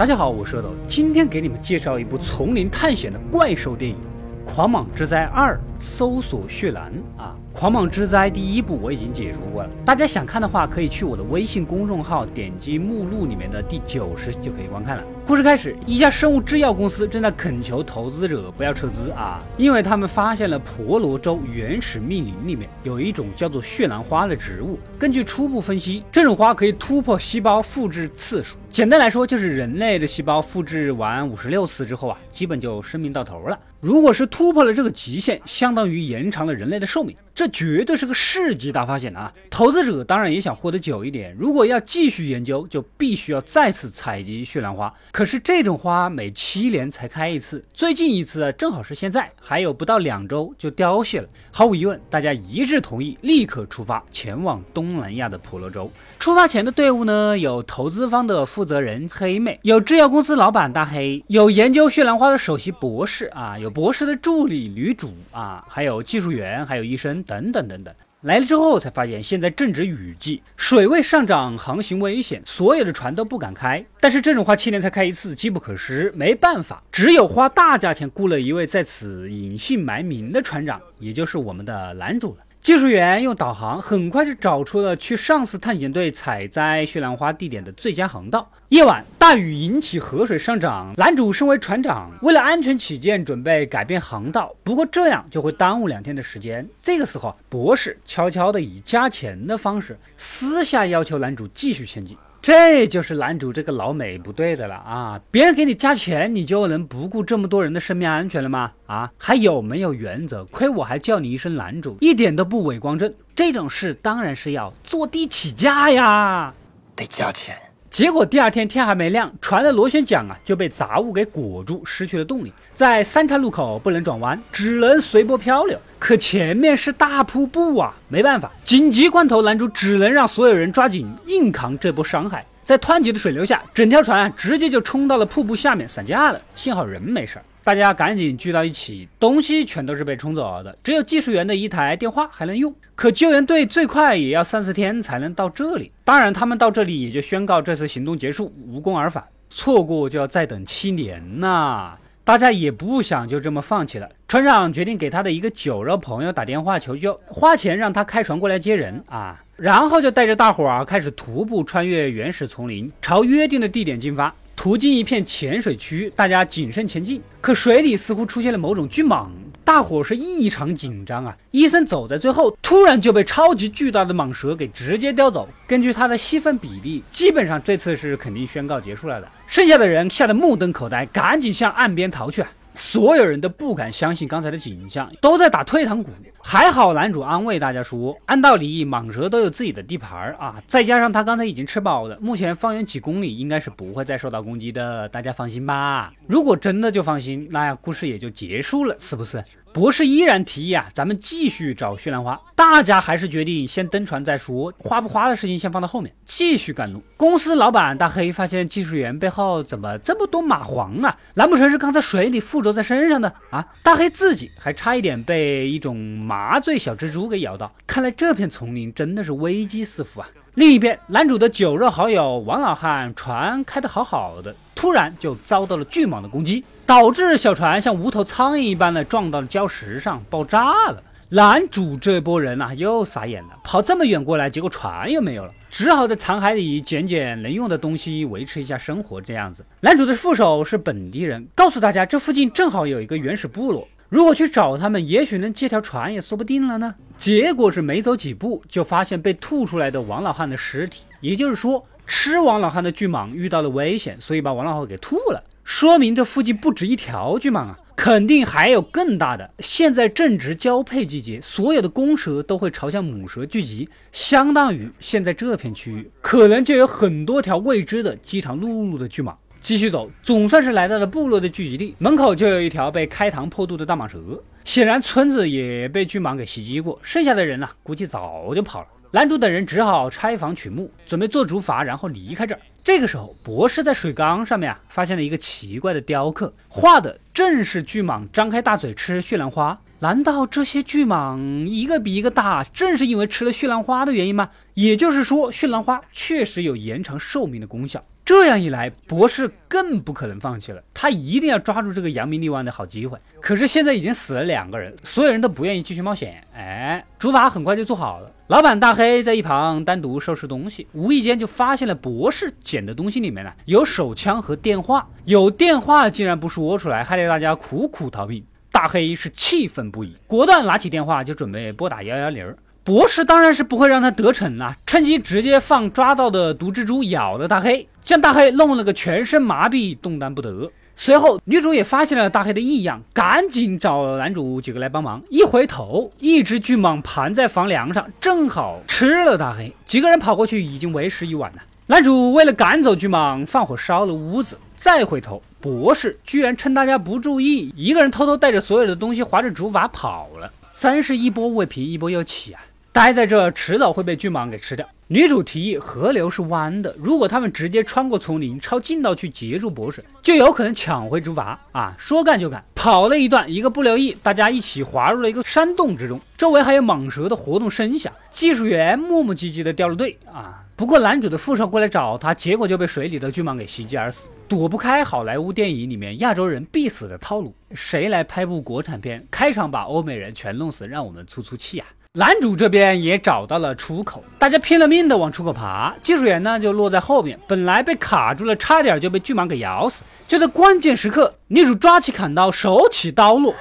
大家好，我是阿斗，今天给你们介绍一部丛林探险的怪兽电影《狂蟒之灾二：搜索血蓝》啊。《狂蟒之灾》第一部我已经解说过了，大家想看的话，可以去我的微信公众号点击目录里面的第九十就可以观看了。故事开始，一家生物制药公司正在恳求投资者不要撤资啊，因为他们发现了婆罗洲原始密林里面有一种叫做血兰花的植物。根据初步分析，这种花可以突破细胞复制次数。简单来说，就是人类的细胞复制完五十六次之后啊，基本就生命到头了。如果是突破了这个极限，相当于延长了人类的寿命。这绝对是个世纪大发现啊！投资者当然也想活得久一点，如果要继续研究，就必须要再次采集血兰花。可是这种花每七年才开一次，最近一次正好是现在，还有不到两周就凋谢了。毫无疑问，大家一致同意立刻出发前往东南亚的婆罗洲。出发前的队伍呢，有投资方的负责人黑妹，有制药公司老板大黑，有研究血兰花的首席博士啊，有博士的助理女主啊，还有技术员，还有医生。等等等等，来了之后才发现，现在正值雨季，水位上涨，航行危险，所有的船都不敢开。但是这种花七年才开一次，机不可失，没办法，只有花大价钱雇了一位在此隐姓埋名的船长，也就是我们的男主了。技术员用导航很快就找出了去上次探险队采摘雪兰花地点的最佳航道。夜晚，大雨引起河水上涨，男主身为船长，为了安全起见，准备改变航道。不过这样就会耽误两天的时间。这个时候，博士悄悄地以加钱的方式私下要求男主继续前进。这就是男主这个老美不对的了啊！别人给你加钱，你就能不顾这么多人的生命安全了吗？啊，还有没有原则？亏我还叫你一声男主，一点都不伪光正。这种事当然是要坐地起价呀，得加钱。结果第二天天还没亮，船的螺旋桨啊就被杂物给裹住，失去了动力，在三岔路口不能转弯，只能随波漂流。可前面是大瀑布啊，没办法，紧急关头，男主只能让所有人抓紧硬扛这波伤害。在湍急的水流下，整条船直接就冲到了瀑布下面，散架了。幸好人没事儿。大家赶紧聚到一起，东西全都是被冲走的，只有技术员的一台电话还能用。可救援队最快也要三四天才能到这里，当然他们到这里也就宣告这次行动结束，无功而返。错过就要再等七年呐！大家也不想就这么放弃了。船长决定给他的一个酒肉朋友打电话求救，花钱让他开船过来接人啊，然后就带着大伙儿开始徒步穿越原始丛林，朝约定的地点进发。途经一片浅水区，大家谨慎前进。可水里似乎出现了某种巨蟒，大伙是异常紧张啊！医生走在最后，突然就被超级巨大的蟒蛇给直接叼走。根据它的戏份比例，基本上这次是肯定宣告结束了的。剩下的人吓得目瞪口呆，赶紧向岸边逃去啊！所有人都不敢相信刚才的景象，都在打退堂鼓。还好男主安慰大家说，按道理蟒蛇都有自己的地盘啊，再加上他刚才已经吃饱了，目前方圆几公里应该是不会再受到攻击的，大家放心吧。如果真的就放心，那故事也就结束了，是不是？博士依然提议啊，咱们继续找血兰花。大家还是决定先登船再说，花不花的事情先放到后面，继续赶路。公司老板大黑发现技术员背后怎么这么多蚂蟥啊？难不成是刚才水里附着在身上的啊？大黑自己还差一点被一种麻醉小蜘蛛给咬到。看来这片丛林真的是危机四伏啊！另一边，男主的酒肉好友王老汉船开得好好的，突然就遭到了巨蟒的攻击。导致小船像无头苍蝇一般的撞到了礁石上，爆炸了。男主这波人呐，又傻眼了，跑这么远过来，结果船又没有了，只好在残骸里捡捡能用的东西，维持一下生活。这样子，男主的副手是本地人，告诉大家这附近正好有一个原始部落，如果去找他们，也许能借条船，也说不定了呢。结果是没走几步，就发现被吐出来的王老汉的尸体，也就是说，吃王老汉的巨蟒遇到了危险，所以把王老汉给吐了。说明这附近不止一条巨蟒啊，肯定还有更大的。现在正值交配季节，所有的公蛇都会朝向母蛇聚集，相当于现在这片区域可能就有很多条未知的饥肠辘辘的巨蟒。继续走，总算是来到了部落的聚集地，门口就有一条被开膛破肚的大蟒蛇。显然村子也被巨蟒给袭击过，剩下的人呢，估计早就跑了。男主等人只好拆房取木，准备做竹筏，然后离开这儿。这个时候，博士在水缸上面啊，发现了一个奇怪的雕刻，画的正是巨蟒张开大嘴吃血兰花。难道这些巨蟒一个比一个大，正是因为吃了血兰花的原因吗？也就是说，血兰花确实有延长寿命的功效。这样一来，博士更不可能放弃了，他一定要抓住这个扬名立万的好机会。可是现在已经死了两个人，所有人都不愿意继续冒险。哎，竹筏很快就做好了，老板大黑在一旁单独收拾东西，无意间就发现了博士捡的东西里面呢有手枪和电话，有电话竟然不说出来，害得大家苦苦逃命。大黑是气愤不已，果断拿起电话就准备拨打幺幺零。博士当然是不会让他得逞啊，趁机直接放抓到的毒蜘蛛咬了大黑，将大黑弄了个全身麻痹，动弹不得。随后女主也发现了大黑的异样，赶紧找男主几个来帮忙。一回头，一只巨蟒盘在房梁上，正好吃了大黑。几个人跑过去，已经为时已晚了。男主为了赶走巨蟒，放火烧了屋子。再回头，博士居然趁大家不注意，一个人偷偷带着所有的东西，划着竹筏跑了。三是一波未平，一波又起啊！待在这，迟早会被巨蟒给吃掉。女主提议，河流是弯的，如果他们直接穿过丛林，抄近道去截住博士，就有可能抢回竹筏啊！说干就干，跑了一段，一个不留意，大家一起滑入了一个山洞之中，周围还有蟒蛇的活动声响。技术员磨磨唧唧的掉了队啊！不过男主的副手过来找他，结果就被水里的巨蟒给袭击而死，躲不开好莱坞电影里面亚洲人必死的套路。谁来拍部国产片，开场把欧美人全弄死，让我们出出气啊！男主这边也找到了出口，大家拼了命的往出口爬，技术员呢就落在后面，本来被卡住了，差点就被巨蟒给咬死。就在关键时刻，女主抓起砍刀，手起刀落。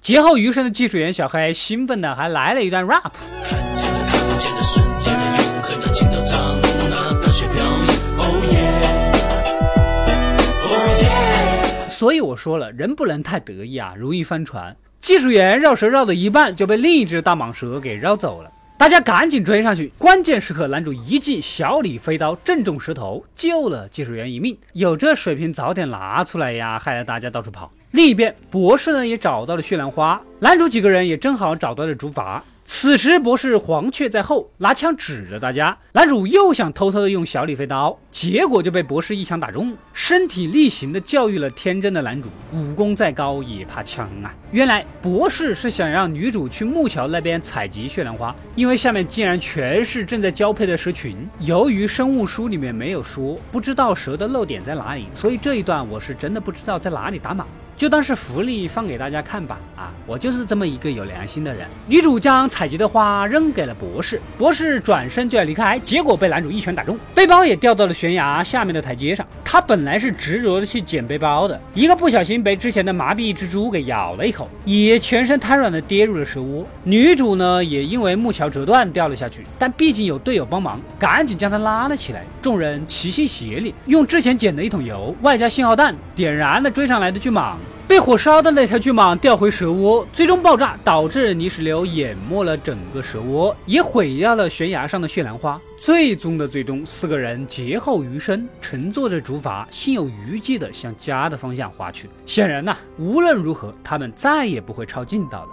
劫后余生的技术员小黑兴奋的还来了一段 rap。所以我说了，人不能太得意啊，容易翻船。技术员绕蛇绕到一半，就被另一只大蟒蛇给绕走了。大家赶紧追上去，关键时刻，男主一记小李飞刀正中蛇头，救了技术员一命。有这水平，早点拿出来呀，害得大家到处跑。另一边，博士呢也找到了血兰花，男主几个人也正好找到了竹筏。此时，博士黄雀在后，拿枪指着大家。男主又想偷偷的用小李飞刀，结果就被博士一枪打中，身体力行的教育了天真的男主：武功再高也怕枪啊！原来博士是想让女主去木桥那边采集血兰花，因为下面竟然全是正在交配的蛇群。由于生物书里面没有说，不知道蛇的漏点在哪里，所以这一段我是真的不知道在哪里打码。就当是福利放给大家看吧，啊，我就是这么一个有良心的人。女主将采集的花扔给了博士，博士转身就要离开，结果被男主一拳打中，背包也掉到了悬崖下面的台阶上。他本来是执着的去捡背包的，一个不小心被之前的麻痹蜘蛛给咬了一口，也全身瘫软的跌入了蛇窝。女主呢，也因为木桥折断掉了下去，但毕竟有队友帮忙，赶紧将她拉了起来。众人齐心协力，用之前捡的一桶油，外加信号弹，点燃了追上来的巨蟒。被火烧的那条巨蟒掉回蛇窝，最终爆炸，导致泥石流淹没了整个蛇窝，也毁掉了悬崖上的血兰花。最终的最终，四个人劫后余生，乘坐着竹筏，心有余悸的向家的方向划去。显然呐，无论如何，他们再也不会抄近道了。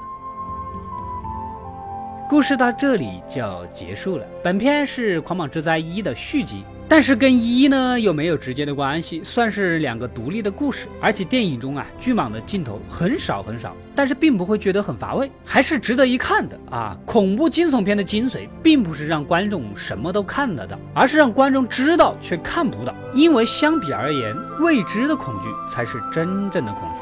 故事到这里就结束了。本片是《狂蟒之灾一》的续集。但是跟一呢又没有直接的关系，算是两个独立的故事。而且电影中啊，巨蟒的镜头很少很少，但是并不会觉得很乏味，还是值得一看的啊！恐怖惊悚片的精髓，并不是让观众什么都看得到，而是让观众知道却看不到。因为相比而言，未知的恐惧才是真正的恐惧。